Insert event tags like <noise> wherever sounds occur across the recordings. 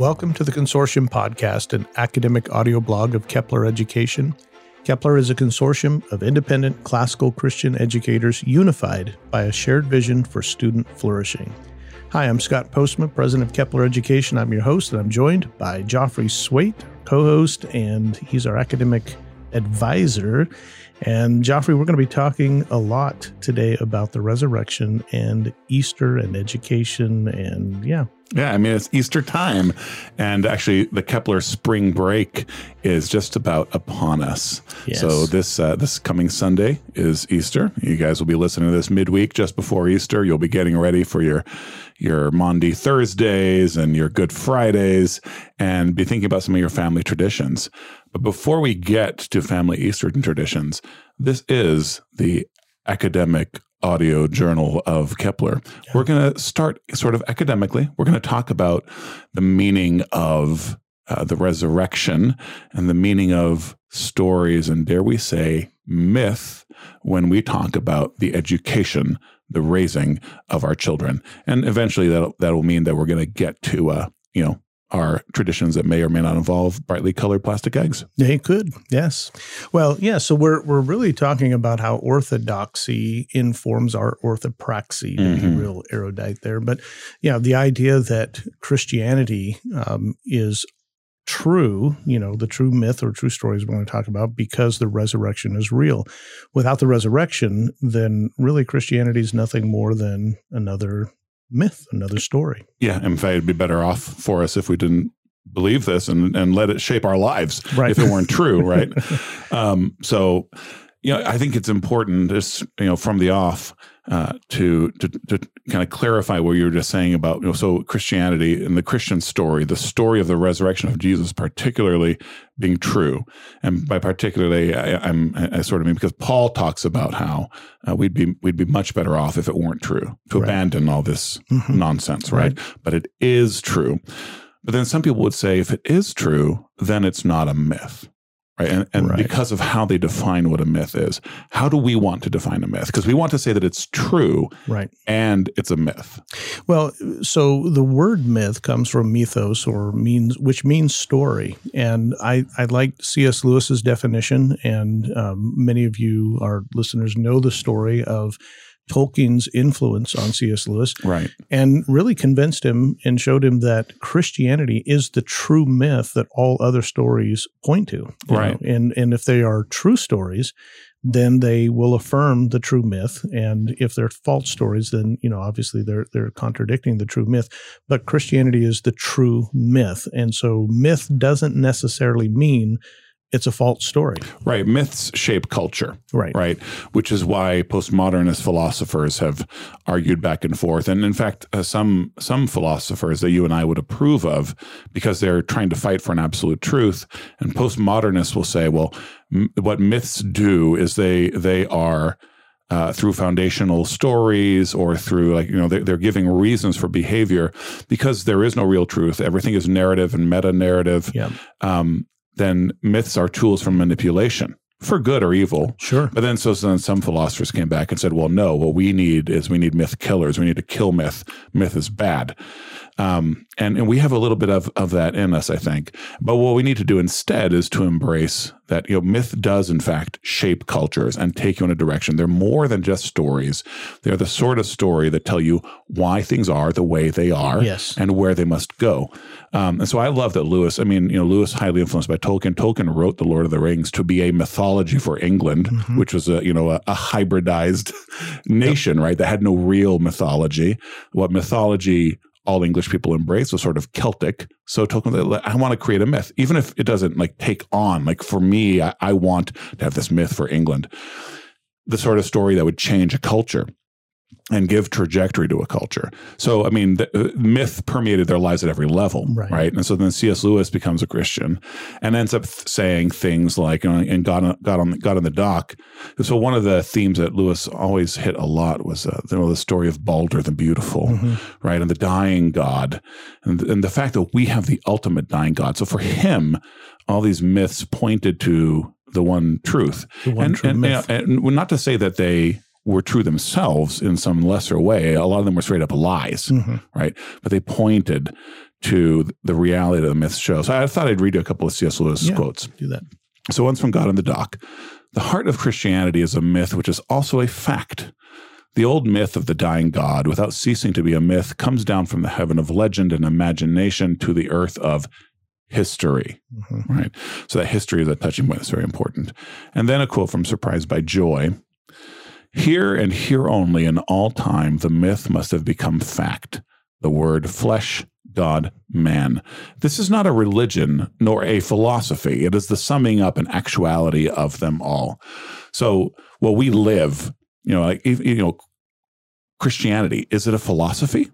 Welcome to the Consortium Podcast, an academic audio blog of Kepler Education. Kepler is a consortium of independent classical Christian educators unified by a shared vision for student flourishing. Hi, I'm Scott Postma, president of Kepler Education. I'm your host, and I'm joined by Joffre Swait, co host, and he's our academic advisor. And Joffre, we're going to be talking a lot today about the resurrection and Easter and education and yeah. Yeah, I mean it's Easter time, and actually the Kepler spring break is just about upon us. Yes. So this uh, this coming Sunday is Easter. You guys will be listening to this midweek just before Easter. You'll be getting ready for your your Maundy Thursdays and your Good Fridays, and be thinking about some of your family traditions. But before we get to family Eastern traditions, this is the academic audio journal of Kepler. Yeah. We're going to start sort of academically. We're going to talk about the meaning of uh, the resurrection and the meaning of stories and, dare we say, myth when we talk about the education, the raising of our children. And eventually that that will mean that we're going to get to, uh, you know, are traditions that may or may not involve brightly colored plastic eggs. They could, yes. Well, yeah. So we're we're really talking about how orthodoxy informs our orthopraxy, to mm-hmm. be real erudite there. But yeah, the idea that Christianity um, is true, you know, the true myth or true stories we're going to talk about because the resurrection is real. Without the resurrection, then really Christianity is nothing more than another myth, another story. Yeah. In fact, it'd be better off for us if we didn't believe this and, and let it shape our lives right. if it weren't true. <laughs> Right. um, so, you know, I think it's important, just, you know, from the off, uh, to, to to kind of clarify what you were just saying about you know so Christianity and the Christian story, the story of the resurrection of Jesus, particularly being true, and by particularly I, am I, sort of mean because Paul talks about how uh, we'd be we'd be much better off if it weren't true to right. abandon all this mm-hmm. nonsense, right? right? But it is true. But then some people would say if it is true, then it's not a myth right? And, and right. because of how they define what a myth is, how do we want to define a myth? Because we want to say that it's true, right? And it's a myth. Well, so the word myth comes from mythos, or means which means story, and I I like C.S. Lewis's definition, and um, many of you, our listeners, know the story of Tolkien's influence on C.S. Lewis, right, and really convinced him and showed him that Christianity is the true myth that all other stories point to, right, know? and and if they are true stories, then they will affirm the true myth, and if they're false stories, then you know obviously they're they're contradicting the true myth. But Christianity is the true myth, and so myth doesn't necessarily mean it's a false story. Right. Myths shape culture. Right. Right. Which is why postmodernist philosophers have argued back and forth. And in fact, uh, some some philosophers that you and I would approve of because they're trying to fight for an absolute truth. And postmodernists will say, well, m- what myths do is they they are uh, through foundational stories or through like you know they're, they're, giving reasons for behavior because there is no real truth everything is narrative and meta narrative yeah. um, then myths are tools for manipulation for good or evil. Sure. But then so then some philosophers came back and said, well, no, what we need is we need myth killers. We need to kill myth. Myth is bad. Um, and, and we have a little bit of, of that in us, I think. But what we need to do instead is to embrace that, you know, myth does in fact shape cultures and take you in a direction. They're more than just stories. They're the sort of story that tell you why things are the way they are yes. and where they must go. Um, and so I love that Lewis, I mean, you know, Lewis highly influenced by Tolkien. Tolkien wrote The Lord of the Rings to be a mythology for England, mm-hmm. which was a, you know, a, a hybridized <laughs> nation, yep. right? That had no real mythology. What mythology all English people embrace was sort of Celtic. So Tolkien, I want to create a myth, even if it doesn't like take on. Like for me, I, I want to have this myth for England, the sort of story that would change a culture and give trajectory to a culture. So, I mean, the, uh, myth permeated their lives at every level, right. right. And so then C.S. Lewis becomes a Christian and ends up th- saying things like, you know, and God, on, God on, God on the dock. So one of the themes that Lewis always hit a lot was, uh, you know, the story of Balder the Beautiful, mm-hmm. right, and the dying God, and, and the fact that we have the ultimate dying God. So for him, all these myths pointed to the one truth, the one and, true and, myth. and, and not to say that they were true themselves in some lesser way. A lot of them were straight up lies, mm-hmm. right? But they pointed to the reality that the myths show. So I thought I'd read you a couple of C.S. Lewis yeah, quotes. Do that. So one's from God in the Dock. The heart of Christianity is a myth which is also a fact. The old myth of the dying God, without ceasing to be a myth, comes down from the heaven of legend and imagination to the earth of history, mm-hmm. right? So that history is a touching point that's very important. And then a quote from Surprised by Joy. Here and here only in all time, the myth must have become fact. The word flesh, God, man. This is not a religion nor a philosophy. It is the summing up and actuality of them all. So, what we live you know, like you know, Christianity is it a philosophy?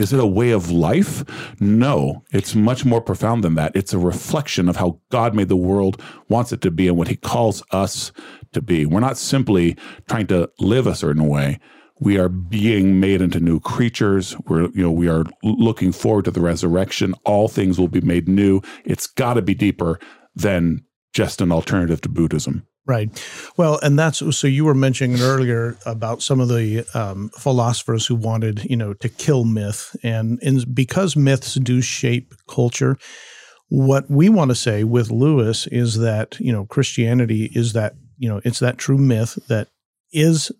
Is it a way of life? No, it's much more profound than that. It's a reflection of how God made the world, wants it to be, and what He calls us to be. We're not simply trying to live a certain way. We are being made into new creatures. We're, you know, we are looking forward to the resurrection. All things will be made new. It's got to be deeper than just an alternative to Buddhism. Right. Well, and that's so you were mentioning earlier about some of the um, philosophers who wanted, you know, to kill myth, and, and because myths do shape culture. What we want to say with Lewis is that you know Christianity is that you know it's that true myth that is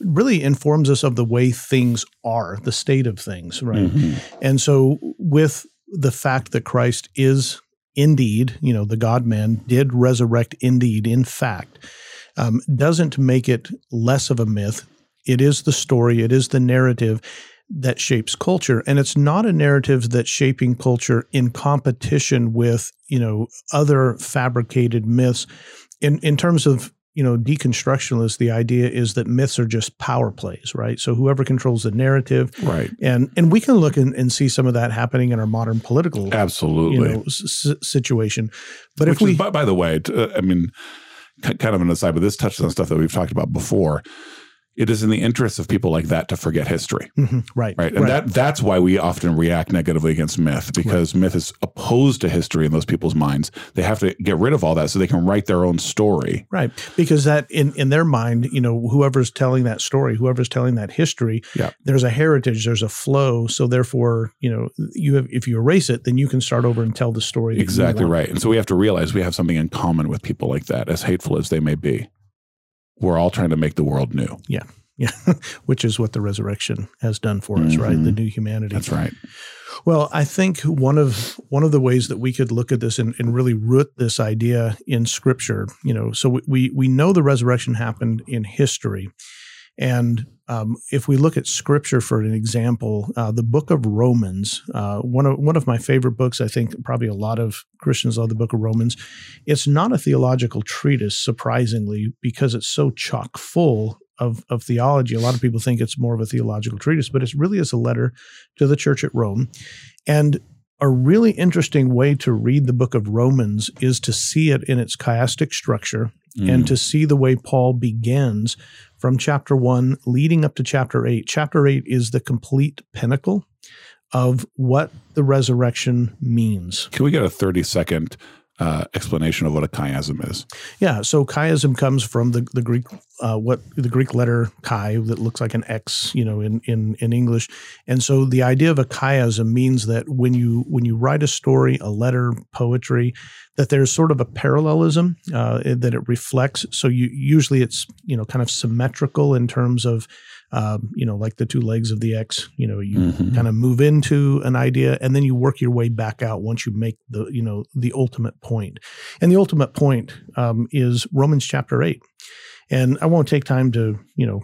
really informs us of the way things are, the state of things, right? Mm-hmm. And so with the fact that Christ is indeed, you know, the God man did resurrect indeed, in fact, um, doesn't make it less of a myth. It is the story, it is the narrative that shapes culture. And it's not a narrative that's shaping culture in competition with, you know, other fabricated myths. In, in terms of you know, deconstructionalists, the idea is that myths are just power plays, right? So whoever controls the narrative, right? And and we can look and, and see some of that happening in our modern political, absolutely, you know, s- situation. But Which if we, is, by, by, the way, uh, I mean, kind of an aside, but this touches on stuff that we've talked about before it is in the interest of people like that to forget history. Mm-hmm. Right. Right. And right. that that's why we often react negatively against myth because right. myth is opposed to history in those people's minds. They have to get rid of all that so they can write their own story. Right. Because that in in their mind, you know, whoever's telling that story, whoever's telling that history, yeah. there's a heritage, there's a flow. So therefore, you know, you have if you erase it, then you can start over and tell the story. Exactly right. And so we have to realize we have something in common with people like that, as hateful as they may be. We're all trying to make the world new. Yeah. <laughs> Yeah, which is what the resurrection has done for us, mm-hmm. right? The new humanity. That's right. Well, I think one of one of the ways that we could look at this and, and really root this idea in Scripture, you know, so we we know the resurrection happened in history, and um, if we look at Scripture for an example, uh, the Book of Romans, uh, one of one of my favorite books, I think probably a lot of Christians love the Book of Romans. It's not a theological treatise, surprisingly, because it's so chock full of, of theology. A lot of people think it's more of a theological treatise, but it really is a letter to the church at Rome. And a really interesting way to read the book of Romans is to see it in its chiastic structure mm. and to see the way Paul begins from chapter one leading up to chapter eight. Chapter eight is the complete pinnacle of what the resurrection means. Can we get a 30 second uh, explanation of what a chiasm is. Yeah, so chiasm comes from the, the Greek uh, what the Greek letter chi that looks like an X, you know, in, in in English, and so the idea of a chiasm means that when you when you write a story, a letter, poetry, that there's sort of a parallelism uh, that it reflects. So you usually it's you know kind of symmetrical in terms of um, you know, like the two legs of the X, you know, you mm-hmm. kind of move into an idea and then you work your way back out once you make the, you know, the ultimate point. And the ultimate point um, is Romans chapter eight. And I won't take time to, you know,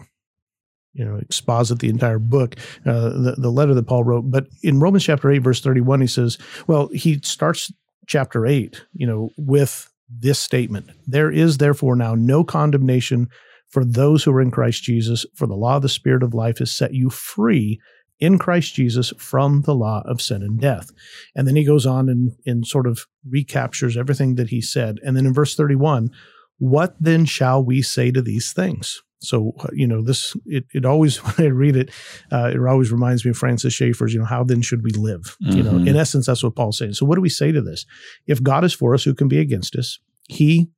you know, exposit the entire book, uh, the, the letter that Paul wrote. But in Romans chapter 8, verse 31, he says, well, he starts chapter 8, you know, with this statement There is therefore now no condemnation for those who are in Christ Jesus, for the law of the Spirit of life has set you free in Christ Jesus from the law of sin and death. And then he goes on and, and sort of recaptures everything that he said. And then in verse 31, what then shall we say to these things? So, you know, this, it, it always, <laughs> when I read it, uh, it always reminds me of Francis Schaeffer's, you know, how then should we live? Mm-hmm. You know, mm-hmm. in essence, that's what Paul's saying. So, what do we say to this? If God is for us, who can be against us? He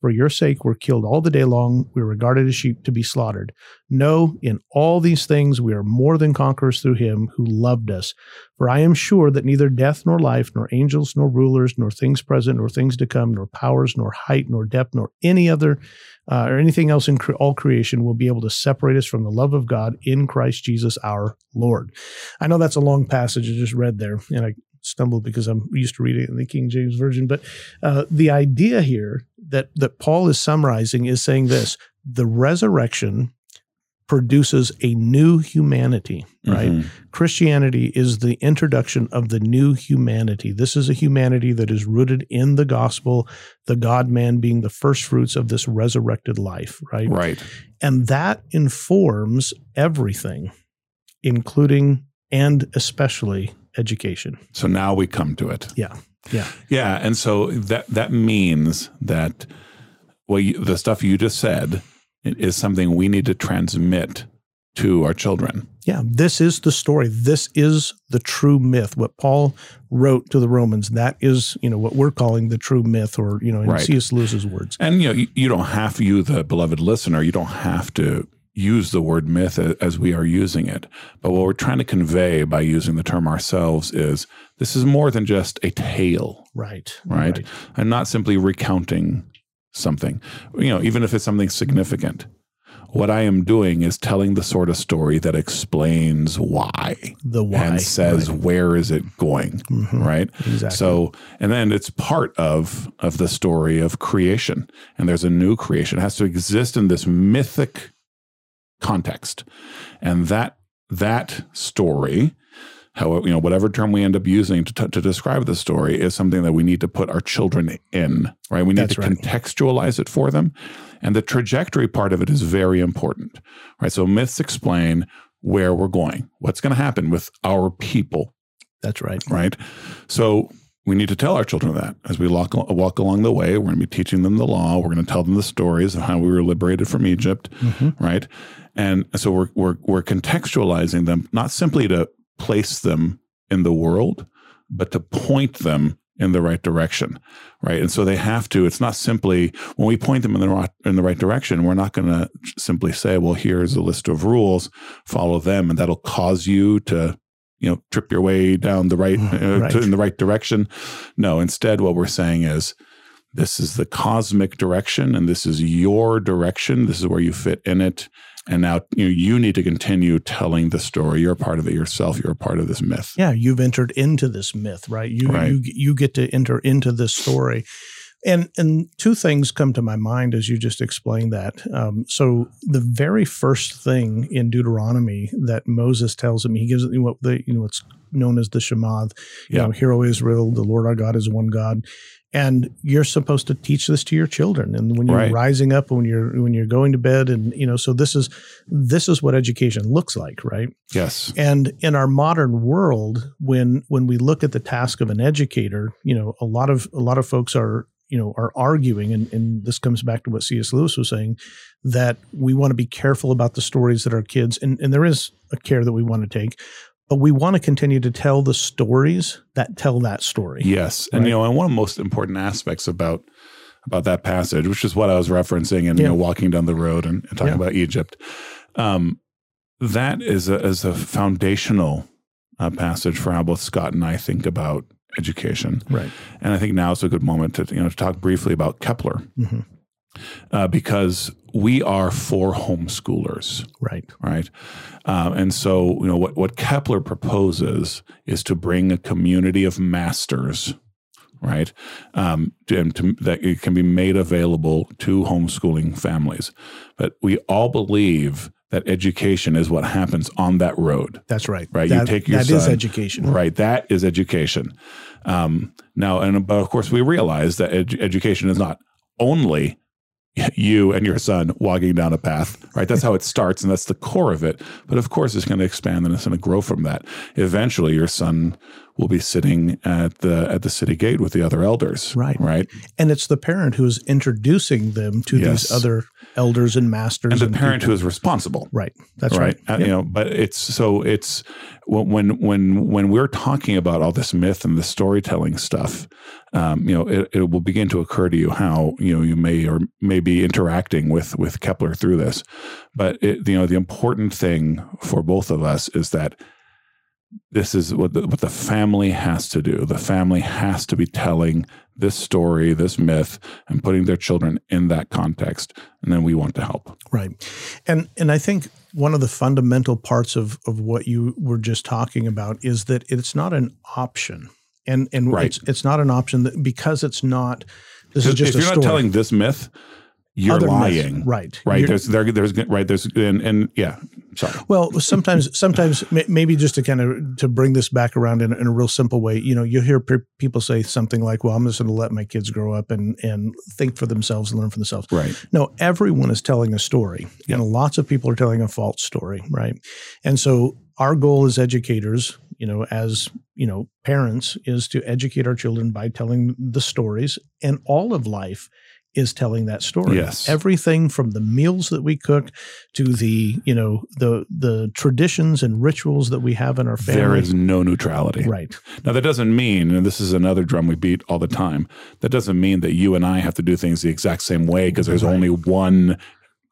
for your sake, we're killed all the day long. We're regarded as sheep to be slaughtered. No, in all these things, we are more than conquerors through him who loved us. For I am sure that neither death, nor life, nor angels, nor rulers, nor things present, nor things to come, nor powers, nor height, nor depth, nor any other uh, or anything else in cre- all creation will be able to separate us from the love of God in Christ Jesus our Lord. I know that's a long passage I just read there, and I stumbled because I'm used to reading it in the King James Version. But uh, the idea here that that Paul is summarizing is saying this: the resurrection produces a new humanity, right? Mm-hmm. Christianity is the introduction of the new humanity. This is a humanity that is rooted in the gospel, the God man being the first fruits of this resurrected life, right? Right. And that informs everything, including and especially education. So now we come to it. Yeah. Yeah. Yeah. And so that that means that well you, the stuff you just said is something we need to transmit to our children. Yeah, this is the story. This is the true myth. What Paul wrote to the Romans, that is, you know, what we're calling the true myth, or you know, in right. C.S. Lewis's words. And you know, you, you don't have you, the beloved listener, you don't have to use the word myth as we are using it. But what we're trying to convey by using the term ourselves is this is more than just a tale. Right. Right. right. And not simply recounting something, you know, even if it's something significant. What I am doing is telling the sort of story that explains why, the why, and says right. where is it going, mm-hmm. right? Exactly. So, and then it's part of of the story of creation, and there's a new creation. It has to exist in this mythic context, and that that story however, you know, whatever term we end up using to, to describe the story is something that we need to put our children in, right? We need That's to right. contextualize it for them. And the trajectory part of it is very important, right? So myths explain where we're going, what's going to happen with our people. That's right. Right. So we need to tell our children that as we walk, walk along the way. We're going to be teaching them the law. We're going to tell them the stories of how we were liberated from Egypt, mm-hmm. right? And so we're, we're, we're contextualizing them not simply to place them in the world, but to point them in the right direction, right? And so they have to. It's not simply when we point them in the right, in the right direction. We're not going to simply say, "Well, here's a list of rules, follow them," and that'll cause you to, you know, trip your way down the right, uh, right. To, in the right direction. No, instead, what we're saying is, this is the cosmic direction, and this is your direction. This is where you fit in it, and now you know, you need to continue telling the story. You're a part of it yourself. You're a part of this myth. Yeah, you've entered into this myth, right? You right. you you get to enter into this story. And and two things come to my mind as you just explained that. Um, so the very first thing in Deuteronomy that Moses tells him, he gives what the you know what's known as the Shema. You yeah. know, hear, O Israel, the Lord our God is one God and you're supposed to teach this to your children and when you're right. rising up when you're when you're going to bed and you know so this is this is what education looks like right yes and in our modern world when when we look at the task of an educator you know a lot of a lot of folks are you know are arguing and, and this comes back to what cs lewis was saying that we want to be careful about the stories that our kids and, and there is a care that we want to take but we want to continue to tell the stories that tell that story. Yes, and you know, and one of the most important aspects about about that passage, which is what I was referencing, and yeah. you know, walking down the road and, and talking yeah. about Egypt, um, that is a, is a foundational uh, passage for how both Scott and I think about education. Right, and I think now is a good moment to you know to talk briefly about Kepler. Mm-hmm uh, because we are for homeschoolers. Right. Right. Um, and so, you know, what, what Kepler proposes is to bring a community of masters, right? Um, to, to, that it can be made available to homeschooling families. But we all believe that education is what happens on that road. That's right. Right. That, you take your that son, is education. Right. That is education. Um, now, and but of course, we realize that ed- education is not only you and your son walking down a path, right? That's how it starts, and that's the core of it. But of course, it's going to expand and it's going to grow from that. Eventually, your son will be sitting at the at the city gate with the other elders, right? Right, and it's the parent who is introducing them to yes. these other elders and masters, and the and parent people. who is responsible, right? That's right. right. Uh, You know, but it's so it's when when when we're talking about all this myth and the storytelling stuff, um, you know, it, it, will begin to occur to you how you know you may or may be interacting with with Kepler through this. But it, you know, the important thing for both of us is that this is what the, what the family has to do. The family has to be telling this story, this myth, and putting their children in that context, and then we want to help. Right, and and I think one of the fundamental parts of of what you were just talking about is that it's not an option, and and right. it's it's not an option that because it's not. This is just if you're story. not telling this myth, you're lying. Right. Right. You're, there's there, there's right. There's and and yeah. Sorry. Well, sometimes sometimes maybe just to kind of to bring this back around in, in a real simple way, you know, you hear people say something like, "Well, I'm just going to let my kids grow up and and think for themselves and learn for themselves." Right. No, everyone is telling a story, yep. and lots of people are telling a false story. Right. And so our goal as educators you know as you know parents is to educate our children by telling the stories and all of life is telling that story. Yes. Everything from the meals that we cook to the, you know, the the traditions and rituals that we have in our family. There is no neutrality. Right. Now that doesn't mean, and this is another drum we beat all the time, that doesn't mean that you and I have to do things the exact same way because there's right. only one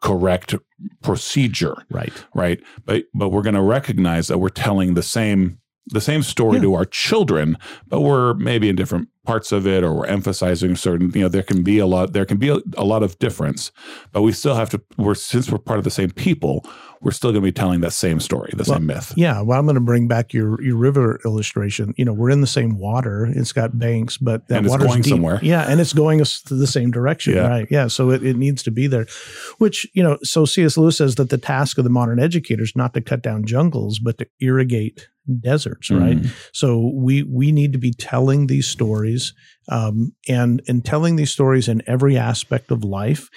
correct procedure. Right. Right. But but we're going to recognize that we're telling the same the same story yeah. to our children, but we're maybe in different parts of it or we're emphasizing certain, you know, there can be a lot, there can be a, a lot of difference, but we still have to, we're, since we're part of the same people, we're still going to be telling that same story, the well, same myth. Yeah. Well, I'm going to bring back your, your river illustration. You know, we're in the same water. It's got banks, but that water's going deep. somewhere. Yeah. And it's going us the same direction. Yeah. Right. Yeah. So it, it needs to be there, which, you know, so C.S. Lewis says that the task of the modern educator is not to cut down jungles, but to irrigate deserts, right? Mm. So we we need to be telling these stories um, and and telling these stories in every aspect of life.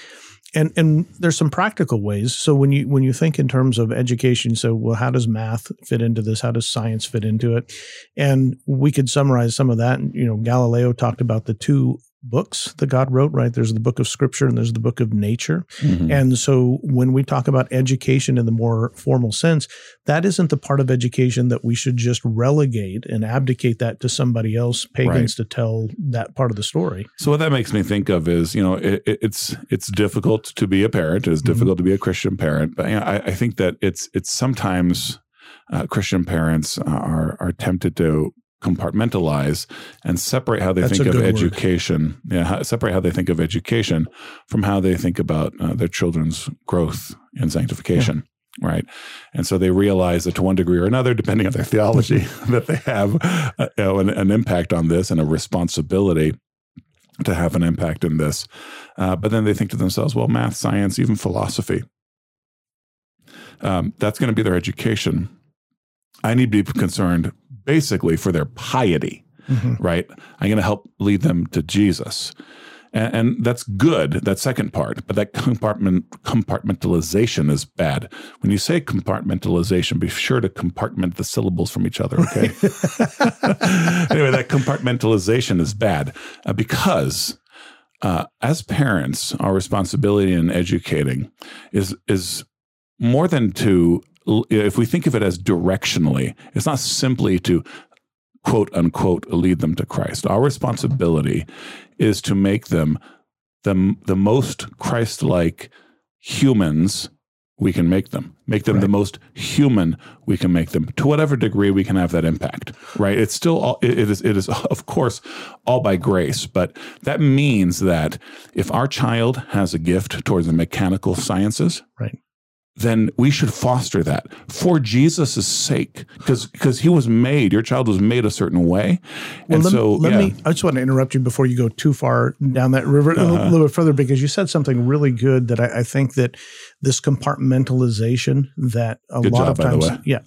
And and there's some practical ways. So when you when you think in terms of education, so well, how does math fit into this? How does science fit into it? And we could summarize some of that. You know, Galileo talked about the two books that God wrote, right? There's the book of scripture and there's the book of nature. Mm-hmm. And so when we talk about education in the more formal sense, that isn't the part of education that we should just relegate and abdicate that to somebody else, pagans right. to tell that part of the story. So what that makes me think of is, you know, it, it's it's difficult to be a parent. It's mm-hmm. difficult mm-hmm. to be a Christian parent, but you know, I, I think that it's it's sometimes uh, Christian parents are are tempted to compartmentalize and separate how they That's think of education. Word. Yeah, separate how they think of education from how they think about uh, their children's growth and sanctification. Yeah right? And so they realize that to one degree or another, depending on their theology, <laughs> that they have uh, you know, an, an, impact on this and a responsibility to have an impact in this. Uh, but then they think to themselves, well, math, science, even philosophy, um, that's going to be their education. I need to be concerned basically for their piety, mm-hmm. right? I'm going to help lead them to Jesus. And, and, that's good, that second part, but that compartment compartmentalization is bad. When you say compartmentalization, be sure to compartment the syllables from each other, okay? <laughs> <laughs> anyway, that compartmentalization is bad uh, because uh, as parents, our responsibility in educating is is more than to if we think of it as directionally, it's not simply to quote unquote lead them to Christ. Our responsibility is to make them the, the most Christ like humans we can make them. Make them right. the most human we can make them. To whatever degree we can have that impact, right? It's still all, it is it is <laughs> of course all by grace, but that means that if our child has a gift towards the mechanical sciences, right then we should foster that for Jesus' sake, because because he was made, your child was made a certain way, well, and let, so let yeah. me. I just want to interrupt you before you go too far down that river uh-huh. a, little, bit further, because you said something really good that I, I think that this compartmentalization that a good lot job, of times, <laughs> yeah,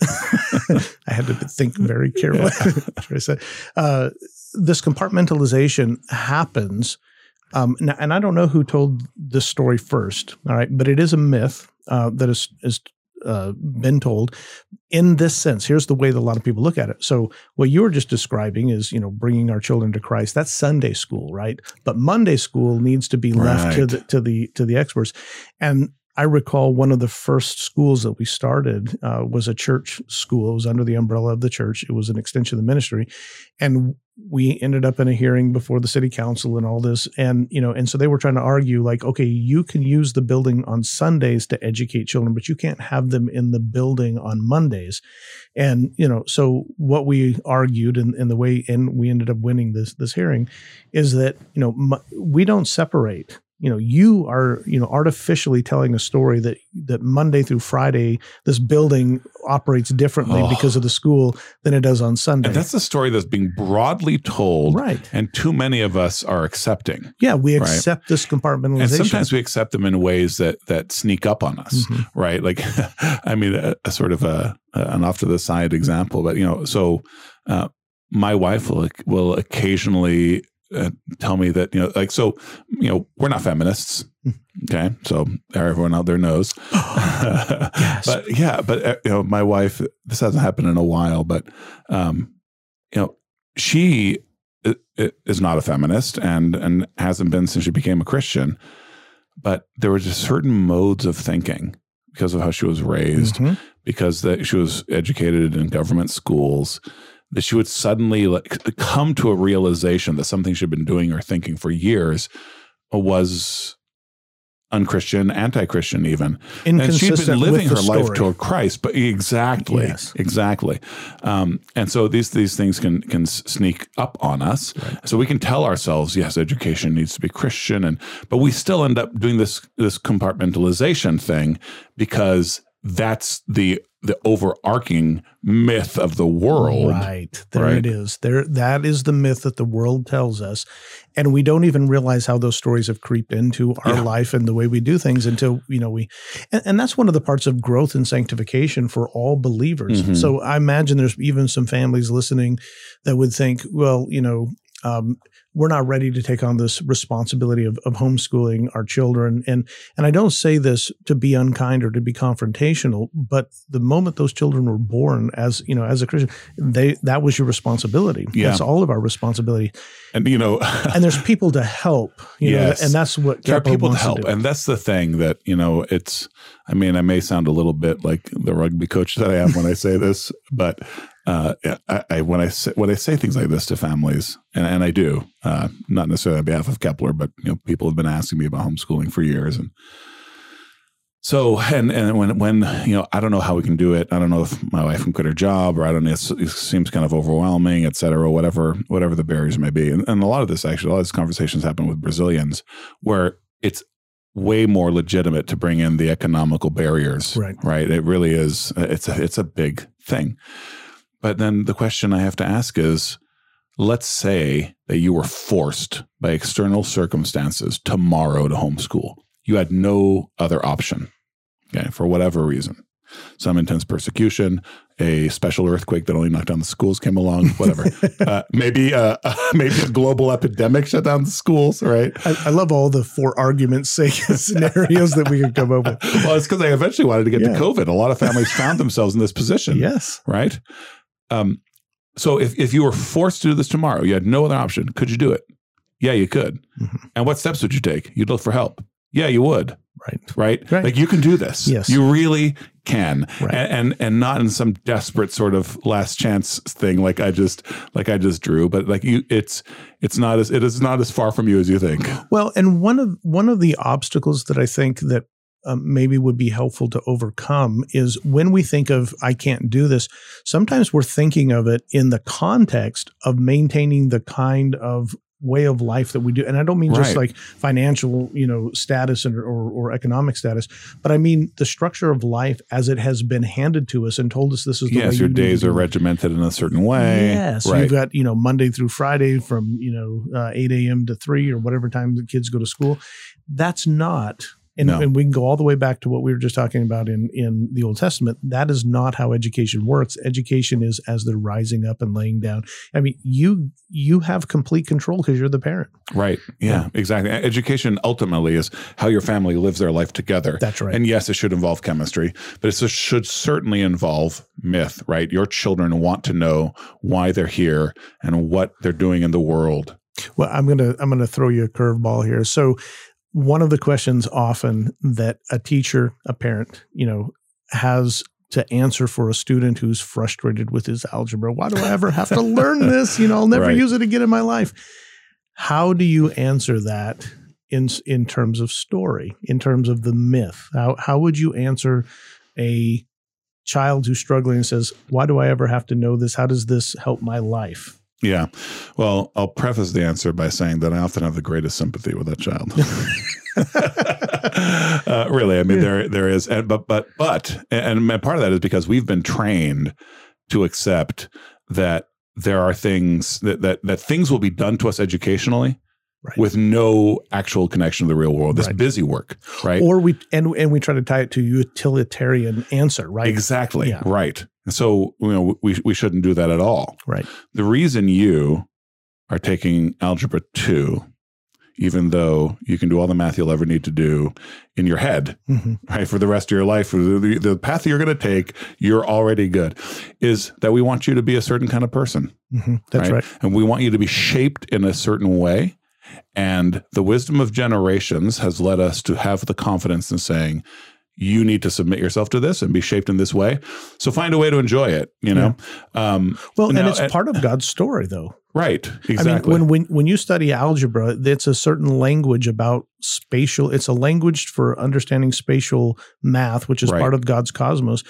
I had to think very <laughs> carefully. <laughs> uh, this compartmentalization happens Um, and, I don't know who told this story first, all right, but it is a myth uh, that is, is uh, been told in this sense. Here's the way that a lot of people look at it. So what you were just describing is, you know, bringing our children to Christ. That's Sunday school, right? But Monday school needs to be left right. to the to the to the experts. And I recall one of the first schools that we started uh, was a church school. It was under the umbrella of the church. It was an extension of the ministry, and we ended up in a hearing before the city council and all this and you know and so they were trying to argue like okay you can use the building on sundays to educate children but you can't have them in the building on mondays and you know so what we argued and, and the way and we ended up winning this this hearing is that you know we don't separate you know you are you know artificially telling a story that that monday through friday this building operates differently oh. because of the school than it does on sunday and that's the story that's being broadly told right and too many of us are accepting yeah we accept right? this compartmentalization and sometimes we accept them in ways that that sneak up on us mm-hmm. right like <laughs> i mean a, a, sort of a an off to the side example but you know so uh, my wife will will occasionally uh, tell me that you know like so you know we're not feminists okay? So everyone out there knows. <gasps> <laughs> But yeah but uh, you know my wife this hasn't happened in a while but um you know she is not a feminist and and hasn't been since she became a christian but there were just certain modes of thinking because of how she was raised mm-hmm. because that she was educated in government schools that she would suddenly like come to a realization that something she'd been doing or thinking for years was unchristian, anti-Christian, even. And she'd been living her life toward Christ, but exactly, yes. exactly. Um, and so these these things can can sneak up on us. Right. So we can tell ourselves, yes, education needs to be Christian, and but we still end up doing this this compartmentalization thing because that's the the overarching myth of the world. Right. There right? it is. There that is the myth that the world tells us. And we don't even realize how those stories have creeped into our yeah. life and the way we do things until, you know, we and, and, that's one of the parts of growth and sanctification for all believers. Mm-hmm. So I imagine there's even some families listening that would think, well, you know, um, we're not ready to take on this responsibility of, of homeschooling our children. And and I don't say this to be unkind or to be confrontational, but the moment those children were born, as you know, as a Christian, they that was your responsibility. Yeah. That's all of our responsibility. And you know, and there's people to help. You yes. know, and that's what there are people to help, to and that's the thing that you know. It's. I mean, I may sound a little bit like the rugby coach that I am when I say this, but uh, I, I, when I say when I say things like this to families, and, and I do, uh, not necessarily on behalf of Kepler, but you know, people have been asking me about homeschooling for years, and so and and when when you know, I don't know how we can do it. I don't know if my wife can quit her job, or I don't know. it seems kind of overwhelming, et cetera, whatever whatever the barriers may be. And, and a lot of this actually, a lot of these conversations happen with Brazilians, where it's way more legitimate to bring in the economical barriers. Right. Right. It really is. It's a it's a big thing. But then the question I have to ask is let's say that you were forced by external circumstances tomorrow to homeschool. You had no other option, okay, for whatever reason. Some intense persecution, a special earthquake that only knocked down the schools came along, whatever. <laughs> uh, maybe, uh, <laughs> maybe a global epidemic shut down the schools, right? I, I love all the for argument's sake <laughs> scenarios that we could come up with. Well, it's because I eventually wanted to get yeah. to COVID. A lot of families found themselves in this position. Yes. Right. Um, so if, if you were forced to do this tomorrow, you had no other option, could you do it? Yeah, you could. Mm-hmm. And what steps would you take? You'd look for help. Yeah, you would. Right. Right. right. Like you can do this. Yes. You really can. Right. And, and and not in some desperate sort of last chance thing like I just like I just drew, but like you it's it's not as it is not as far from you as you think. Well, and one of one of the obstacles that I think that um, maybe would be helpful to overcome is when we think of I can't do this, sometimes we're thinking of it in the context of maintaining the kind of way of life that we do and i don't mean right. just like financial you know status and, or, or economic status but i mean the structure of life as it has been handed to us and told us this is the yes way your days are regimented in a certain way yes right. you've got you know monday through friday from you know uh, 8 a.m to 3 or whatever time the kids go to school that's not And, No. and we can go all the way back to what we were just talking about in, in the Old Testament. That is not how education works. Education is as they're rising up and laying down. I mean, you you have complete control because you're the parent. Right. Yeah, exactly. Education ultimately is how your family lives their life together. That's right. And yes, it should involve chemistry, but it should certainly involve myth, right? Your children want to know why they're here and what they're doing in the world. Well, I'm gonna I'm gonna throw you a curveball here. So one of the questions often that a teacher, a parent, you know, has to answer for a student who's frustrated with his algebra. Why do I ever have to learn <laughs> this? You know, I'll never Right. use it again in my life. How do you answer that in in terms of story, in terms of the myth? How how would you answer a child who's struggling and says, "Why do I ever have to know this? How does this help my life?" Yeah. Well, I'll preface the answer by saying that I often have the greatest sympathy with that child. <laughs> <laughs> uh, really, I mean, there there is, and, but but but, and part of that is because we've been trained to accept that there are things that that that things will be done to us educationally. Right. With no actual connection to the real world, this Right. busy work, right? Or we and and we try to tie it to utilitarian answer, right? Exactly, Yeah. right. So you know we we shouldn't do that at all. Right. The reason you are taking algebra 2 even though you can do all the math you'll ever need to do in your head Mhm. right for the rest of your life the, the, path you're going to take you're already good is that we want you to be a certain kind of person Mhm. That's right. and we want you to be shaped in a certain way and the wisdom of generations has led us to have the confidence in saying you need to submit yourself to this and be shaped in this way so find a way to enjoy it you know um, Well, Now, and it's and- part of God's story, though. right exactly I mean, when when when you study algebra, it's a certain language about spatial. It's a language for understanding spatial math, which is Right. part of God's cosmos.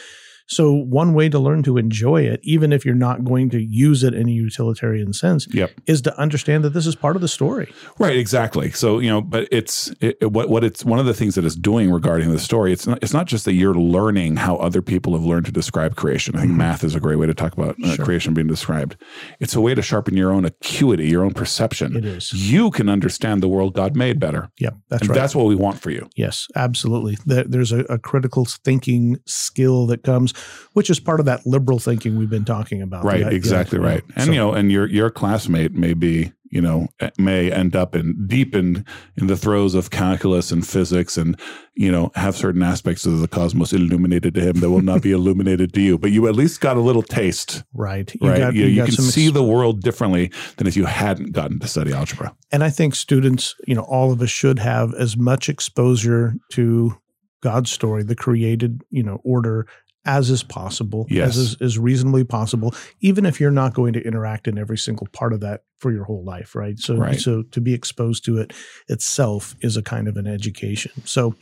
So one way to learn to enjoy it, even if you're not going to use it in a utilitarian sense, Yep. is to understand that this is part of the story. Right, exactly. So you know, but it's it, what what it's one of the things that it's doing regarding the story. It's not it's not just that you're learning how other people have learned to describe creation. I think math is a great way to talk about uh, Sure. creation being described. It's a way to sharpen your own acuity, your own perception. It is. You can understand the world God made better, Yeah, that's and right. that's what we want for you. Yes, absolutely. There, there's a, a critical thinking skill that comes, which is part of that liberal thinking we've been talking about. Right, The- the- exactly yeah. right. And So- you know, and your your classmate may be you know eh, may end up in deep in in the throes of calculus and physics and you know have certain aspects of the cosmos illuminated to him that will not be <laughs> illuminated to you but you at least got a little taste right. You right got- you, you you can see the world differently than if you hadn't gotten to study algebra And I think students, you know, all of us should have as much exposure to God's story, the created, you know, order as is possible, Yes. as is, is reasonably possible, even if you're not going to interact in every single part of that for your whole life, right? So, Right. so to be exposed to it itself is a kind of an education. So,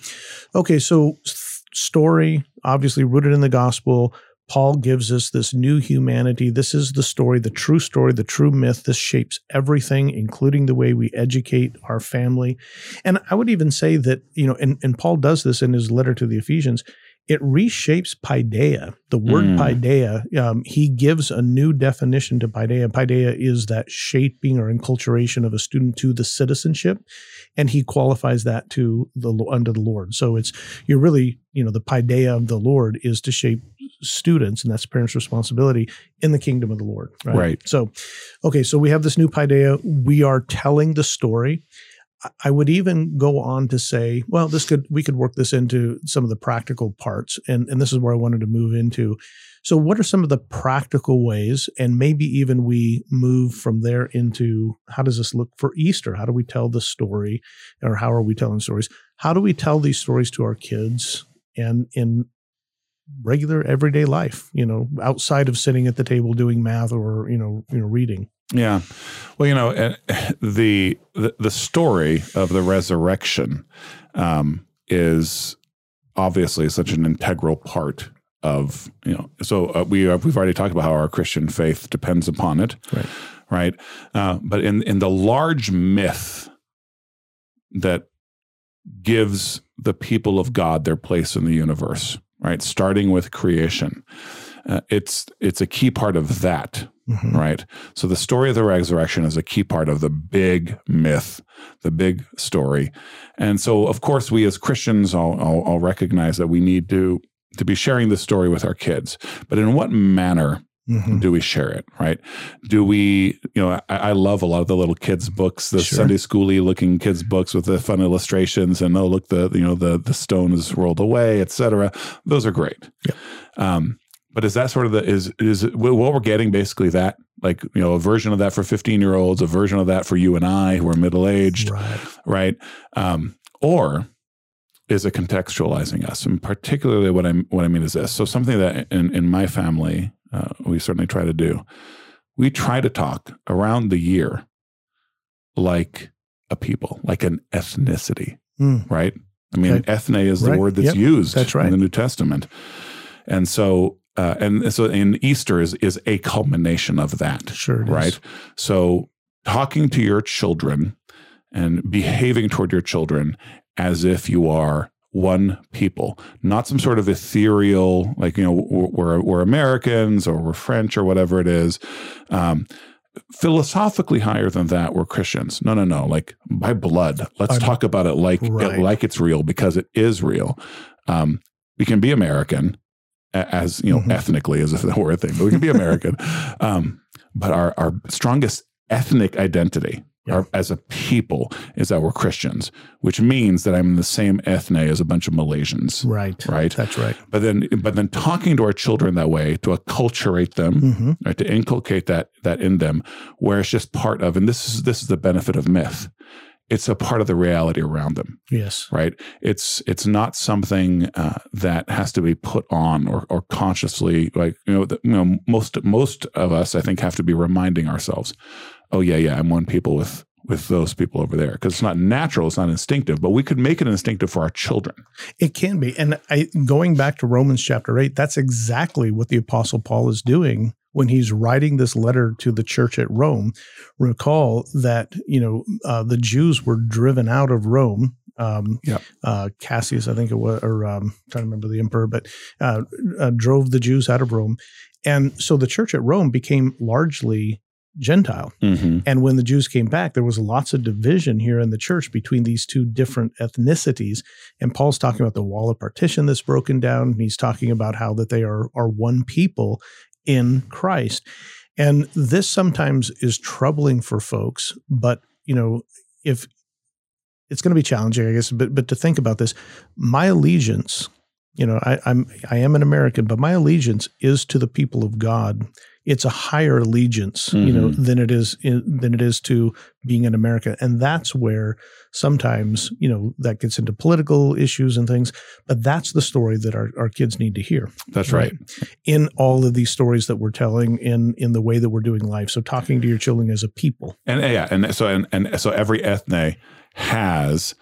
okay, so story obviously rooted in the gospel. Paul gives us this new humanity. This is the story, the true story, the true myth. This shapes everything, including the way we educate our family. And I would even say that, you know, and, and Paul does this in his letter to the Ephesians, it reshapes paideia. The word Mm. paideia, um, he gives a new definition to paideia. Paideia is that shaping or enculturation of a student to the citizenship, and he qualifies that to the under the Lord. So it's you're really, you know, the paideia of the Lord is to shape students, and that's parents' responsibility in the kingdom of the Lord. Right. Right. So, okay, so we have this new paideia. We are telling the story. I- would even go on to say, well, this could we could work this into some of the practical parts, and and this is where I wanted to move into. So, what are some of the practical ways, and maybe even we move from there into how does this look for Easter? How do we tell the story, or how are we telling stories? How do we tell these stories to our kids and in regular everyday life? You know, outside of sitting at the table doing math or you know, you know, reading. Yeah. Well, you know, uh, the the, the story of the resurrection um, is obviously such an integral part of you know. So uh, we uh, we've already talked about how our Christian faith depends upon it, Right. Right. Uh, but in in the large myth that gives the people of God their place in the universe, right? Starting with creation, uh, it's it's a key part of that mm-hmm. right? So the story of the resurrection is a key part of the big myth, the big story. And so, of course, we as Christians all, all, all recognize that we need to, to be sharing this story with our kids. But in what manner Mm-hmm. Do we share it? Right? Do we? You know, I, I, love a lot of the little kids' books, the sure. Sunday schooly looking kids' books with the fun illustrations, and oh, look, the you know the the stone is rolled away, etc. Those are great. Yeah. Um, but is that sort of the is is what we're getting basically that like you know a version of that for 15 year olds a version of that for you and i who are middle aged right, right? Um, or is it contextualizing us and particularly what i what i mean is this so something that in in my family uh, we certainly try to do. We try to talk around the year like a people, like an ethnicity, mm. right? I mean, okay. ethne is the right. word that's yep. used that's right. in the New Testament. And so, uh, and so in Easter is, is a culmination of that. Sure. right. Is. So talking to your children and behaving toward your children as if you are one people, not some sort of ethereal, like, you know, we're, we're Americans or we're French or whatever it is. Um, philosophically higher than that, we're Christians. No, no, no. Like by blood, let's I'm, talk about it like, right. it, like it's real because it is real. Um, we can be American as, you know, mm-hmm. ethnically as if that were a <laughs> thing, but we can be American. <laughs> um, but our, our strongest ethnic identity yeah. our, as a people is that we're Christians, which means that I'm in the same ethne as a bunch of Malaysians. Right. Right. That's right. But then, but then talking to our children that way to acculturate them, mm-hmm. right, to inculcate that that in them, where it's just part of, and this is this is the benefit of myth. It's a part of the reality around them. Yes. Right. It's it's not something uh, that has to be put on or, or consciously like you know the, you know most most of us I think have to be reminding ourselves oh yeah, yeah, I'm one people with with those people over there because it's not natural, it's not instinctive, but we could make it instinctive for our children. It can be. And I going back to Romans chapter 8, that's exactly what the apostle Paul is doing when he's writing this letter to the church at Rome. Recall that, you know, uh, the Jews were driven out of Rome um, yeah. uh, Cassius, I think it was, or um, I'm trying to remember the emperor, but uh, uh, drove the Jews out of Rome. And so the church at Rome became largely Gentile. Mm-hmm. And when the Jews came back, there was lots of division here in the church between these two different ethnicities. And Paul's talking about the wall of partition that's broken down. And he's talking about how that they are, are one people in Christ. And this sometimes is troubling for folks, but you know, if it's going to be challenging, I guess, but but to think about this, my allegiance, you know, I, I'm I am an American, but my allegiance is to the people of God it's a higher allegiance, mm-hmm. you know, mm-hmm. than it is in, than it is to being an American, and that's where sometimes you know that gets into political issues and things. But that's the story that our, our kids need to hear. That's right. right. In all of these stories that we're telling, in in the way that we're doing life, so talking to your children as a people, and yeah, and so and, and so every ethne has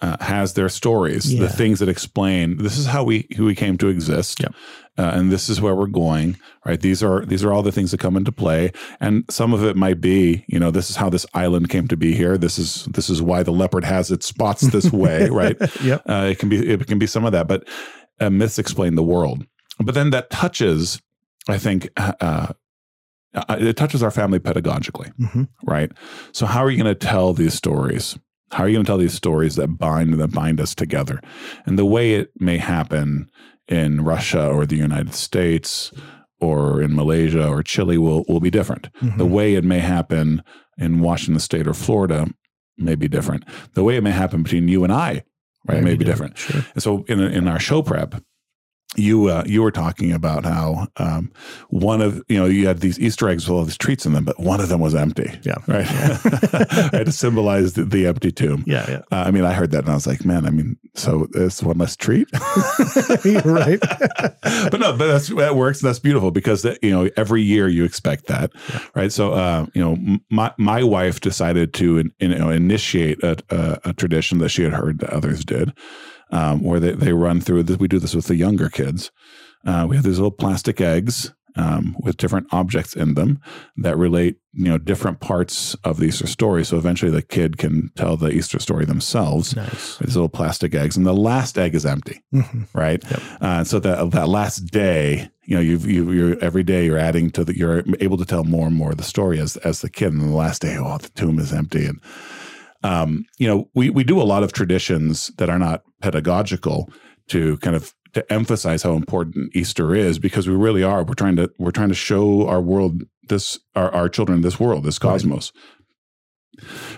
uh, has their stories, yeah. the things that explain this is how we who we came to exist, uh, and this is where we're going. Right? These are these are all the things that come into play, and some of it might be, you know, this is how this island came to be here. This is this is why the leopard has its spots this <laughs> way. right? yep. Uh, it can be it can be some of that, but uh, myths explain the world. But then that touches, I think. Uh, uh, it touches our family pedagogically, mm-hmm. right? So, how are you going to tell these stories? How are you going to tell these stories that bind that bind us together? And the way it may happen in Russia or the United States or in Malaysia or Chile will will be different. Mm-hmm. The way it may happen in Washington State or Florida may be different. The way it may happen between you and I, right, may be different. different. Sure. And so in in our show prep, you uh, you were talking about how um, one of you know you had these Easter eggs with all these treats in them, but one of them was empty. Yeah, <laughs> right. Yeah. <laughs> I had to symbolize the, the empty tomb. Yeah, yeah. Uh, I mean, I heard that and I was like, man, I mean, so it's one less treat, <laughs> right? but no, but that's that works. That's beautiful because that, you know every year you expect that, yeah. right? So uh, you know, my my wife decided to in, you know initiate a, a, a tradition that she had heard that others did um, where they, they run through this. We do this with the younger kids. Uh, we have these little plastic eggs, um, with different objects in them that relate, you know, different parts of the Easter story. So eventually, the kid can tell the Easter story themselves. Nice. These little plastic eggs, and the last egg is empty, mm-hmm. right? Yep. Uh, so that that last day, you know, you've, you, you're every day you're adding to the, you're able to tell more and more of the story as as the kid. And the last day, oh, the tomb is empty, and um, you know, we we do a lot of traditions that are not pedagogical to kind of to emphasize how important Easter is because we really are. We're trying to we're trying to show our world this our, our children this world, this cosmos. Right.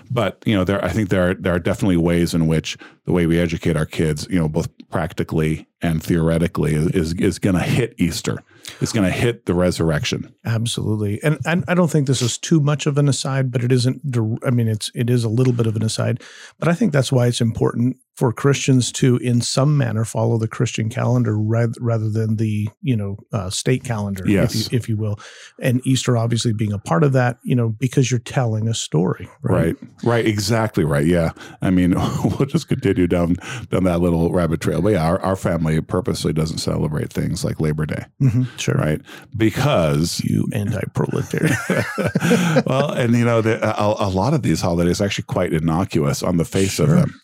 But you know, there I think there are there are definitely ways in which the way we educate our kids, you know, both practically and theoretically, is is, is going to hit Easter. It's going to hit the resurrection. Absolutely, and, and I don't think this is too much of an aside, but it isn't. I mean, it's it is a little bit of an aside, but I think that's why it's important for Christians to, in some manner, follow the Christian calendar rather, rather than the you know uh, state calendar, yes. if, you, if you will, and Easter obviously being a part of that. You know, because you're telling a story. Right, right, right exactly right. Yeah, I mean, <laughs> we'll just continue down down that little rabbit trail. But yeah, our, our family purposely doesn't celebrate things like Labor Day. Mm-hmm, sure, right? Because you anti-proletarian. <laughs> <laughs> well, and you know, the, a, a, lot of these holidays are actually quite innocuous on the face sure. of them.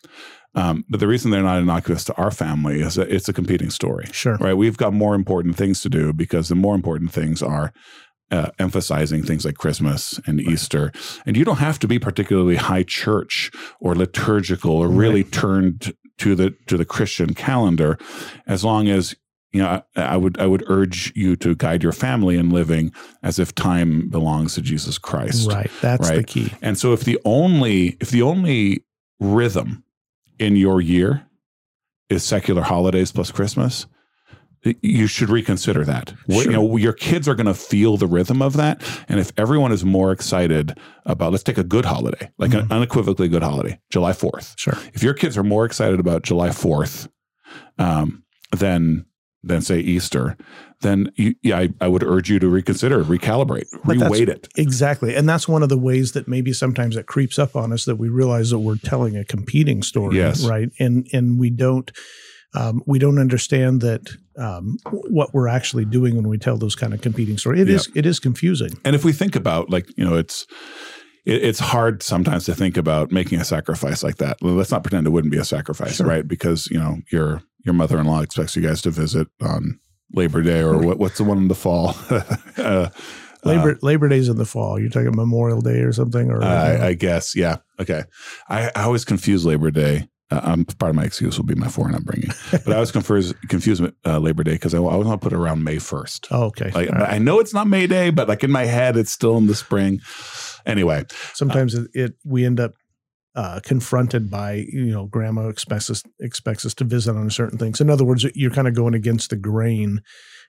Um, but the reason they're not innocuous to our family is that it's a competing story. Sure. Right. We've got more important things to do because the more important things are uh, emphasizing things like Christmas and right. Easter. And you don't have to be particularly high church or liturgical or really right. turned to the to the Christian calendar, as long as you know, I, I, would I would urge you to guide your family in living as if time belongs to Jesus Christ. Right. That's right? the key. And so if the only if the only rhythm in your year is secular holidays plus Christmas, you should reconsider that. Sure. You know, your kids are going to feel the rhythm of that, and if everyone is more excited about, let's take a good holiday, like mm-hmm. an unequivocally good holiday, July Fourth. Sure. If your kids are more excited about July Fourth, um, than than say Easter, then you, yeah, I, I, would urge you to reconsider, recalibrate, reweight it. Exactly. And that's one of the ways that maybe sometimes it creeps up on us that we realize that we're telling a competing story. Yes. Right. And and we don't um, we don't understand that um, what we're actually doing when we tell those kind of competing stories. It is, it is confusing. And if we think about like, you know, it's it's hard sometimes to think about making a sacrifice like that. let's not pretend it wouldn't be a sacrifice, sure. right? Because, you know, your your mother-in-law expects you guys to visit on Labor Day or what, what's the one in the fall? <laughs> uh, Labor uh, Labor Day's in the fall. You're talking Memorial Day or something, or I, I guess, yeah. Okay, I, I always confuse Labor Day. Uh, um, part of my excuse will be my foreign upbringing, <laughs> but I was confused confused with uh, Labor Day because I, I want to put it around May first. Oh, okay. Like, right. I know it's not May Day, but like in my head, it's still in the spring. Anyway, sometimes it, it we end up uh, confronted by you know grandma expects us expects us to visit on certain things. In other words, you're kind of going against the grain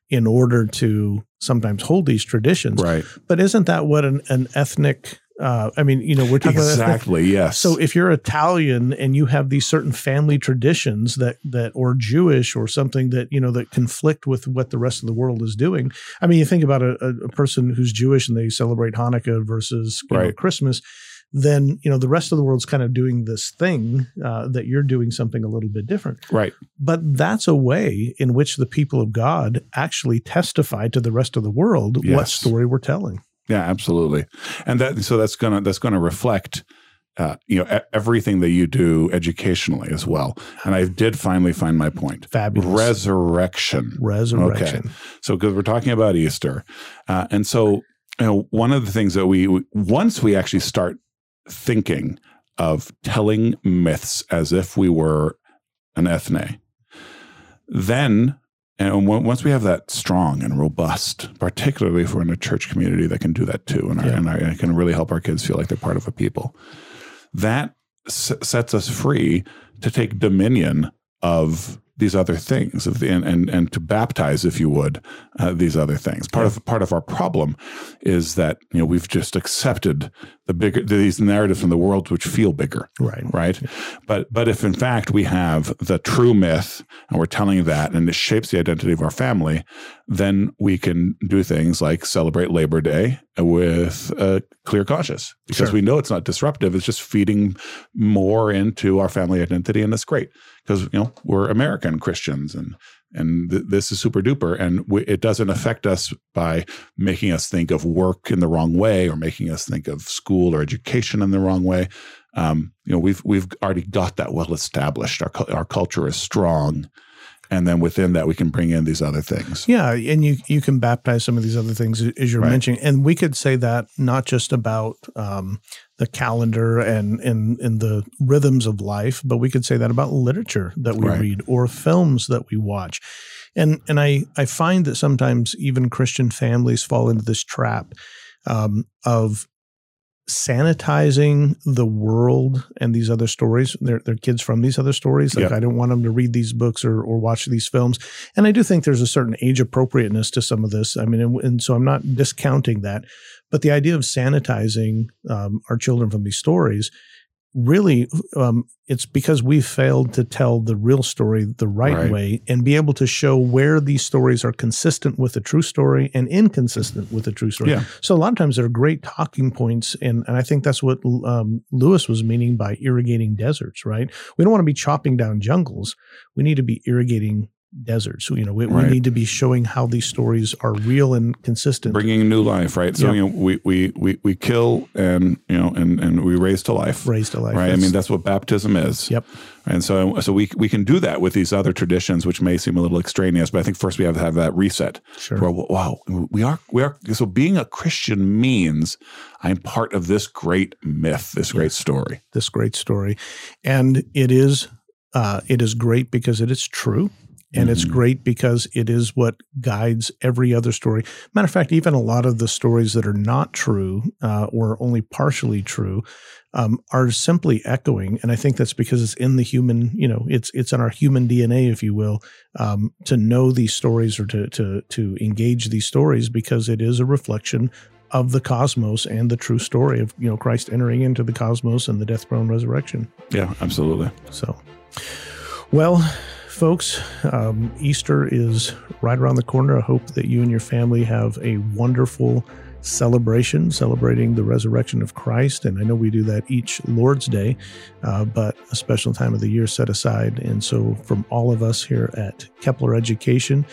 in order to sometimes hold these traditions. Right. But isn't that what an, an ethnic uh, I mean, you know, we're talking exactly about yes. So if you're Italian and you have these certain family traditions that that or Jewish or something that you know that conflict with what the rest of the world is doing. I mean, you think about a, a person who's Jewish and they celebrate Hanukkah versus right. know, Christmas then you know the rest of the world's kind of doing this thing uh, that you're doing something a little bit different. Right. But that's a way in which the people of god actually testify to the rest of the world yes. what story we're telling. Yeah absolutely. And that so that's gonna that's gonna reflect uh, you know everything that you do educationally as well. And i did finally find my point. Fabulous. Resurrection. Resurrection. Okay. so because we're talking about easter uh, and so you know one of the things that we once we actually start thinking of telling myths as if we were an ethne, then and once we have that strong and robust, particularly if we're in a church community that can do that too, and, yeah. and, and can really help our kids feel like they're part of a people, that s- sets us free to take dominion of these other things and, and, and to baptize, if you would, uh, these other things. Part yeah. of part of our problem is that you know we've just accepted the bigger these narratives in the world which feel bigger, right? Right. But but if in fact we have the true myth and we're telling that and it shapes the identity of our family, then we can do things like celebrate Labor Day with a clear conscience because sure. we know it's not disruptive. It's just feeding more into our family identity, and that's great because you know we're American Christians and and th- this is super duper and it doesn't affect us by making us think of work in the wrong way or making us think of school or education in the wrong way. Um, you know we've we've already got that well established. Our, our culture is strong and then within that we can bring in these other things yeah and you you can baptize some of these other things as you're right. mentioning and we could say that not just about um, the calendar and, and and the rhythms of life but we could say that about literature that we right. read or films that we watch and and i i find that sometimes even christian families fall into this trap um, of sanitizing the world and these other stories. They're, they're kids from these other stories. Like. I don't want them to read these books or, or watch these films. And I do think there's a certain age appropriateness to some of this. I mean, and, and so I'm not discounting that. But the idea of sanitizing um, our children from these stories really um, it's because we failed to tell the real story the right, right, way and be able to show where these stories are consistent with the true story and inconsistent with the true story. Yeah. So a lot of times they're great talking points, and and I think that's what um, Lewis was meaning by irrigating deserts. Right? We don't want to be chopping down jungles. We need to be irrigating deserts. You know, we, right. we, need to be showing how these stories are real and consistent, bringing new life. Right. So you know, we we we we kill and you know and and we raise to life. Raise to life. Right. I mean, that's what baptism is. Yep. And so so we we can do that with these other traditions, which may seem a little extraneous, but I think first we have to have that reset. Sure. Where, wow, we are we are. So being a Christian means I'm part of this great myth, this great story, this great story, and it is. Uh, it is great because it is true and mm-hmm. it's great because it is what guides every other story. Matter of fact, even a lot of the stories that are not true uh, or only partially true um, are simply echoing, and I think that's because it's in the human, you know, it's it's in our human DNA, if you will, um, to know these stories or to to to engage these stories because it is a reflection of the cosmos and the true story of you know Christ entering into the cosmos and the death, burial, and resurrection. Yeah, absolutely. So, well folks. Um, Easter is right around the corner. I hope that you and your family have a wonderful celebration, celebrating the resurrection of Christ. And I know we do that each Lord's Day, uh, but a special time of the year set aside. And so, from all of us here at Kepler Education,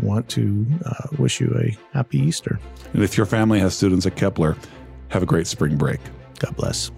want to uh, wish you a happy Easter. And if your family has students at Kepler, have a great spring break. God bless.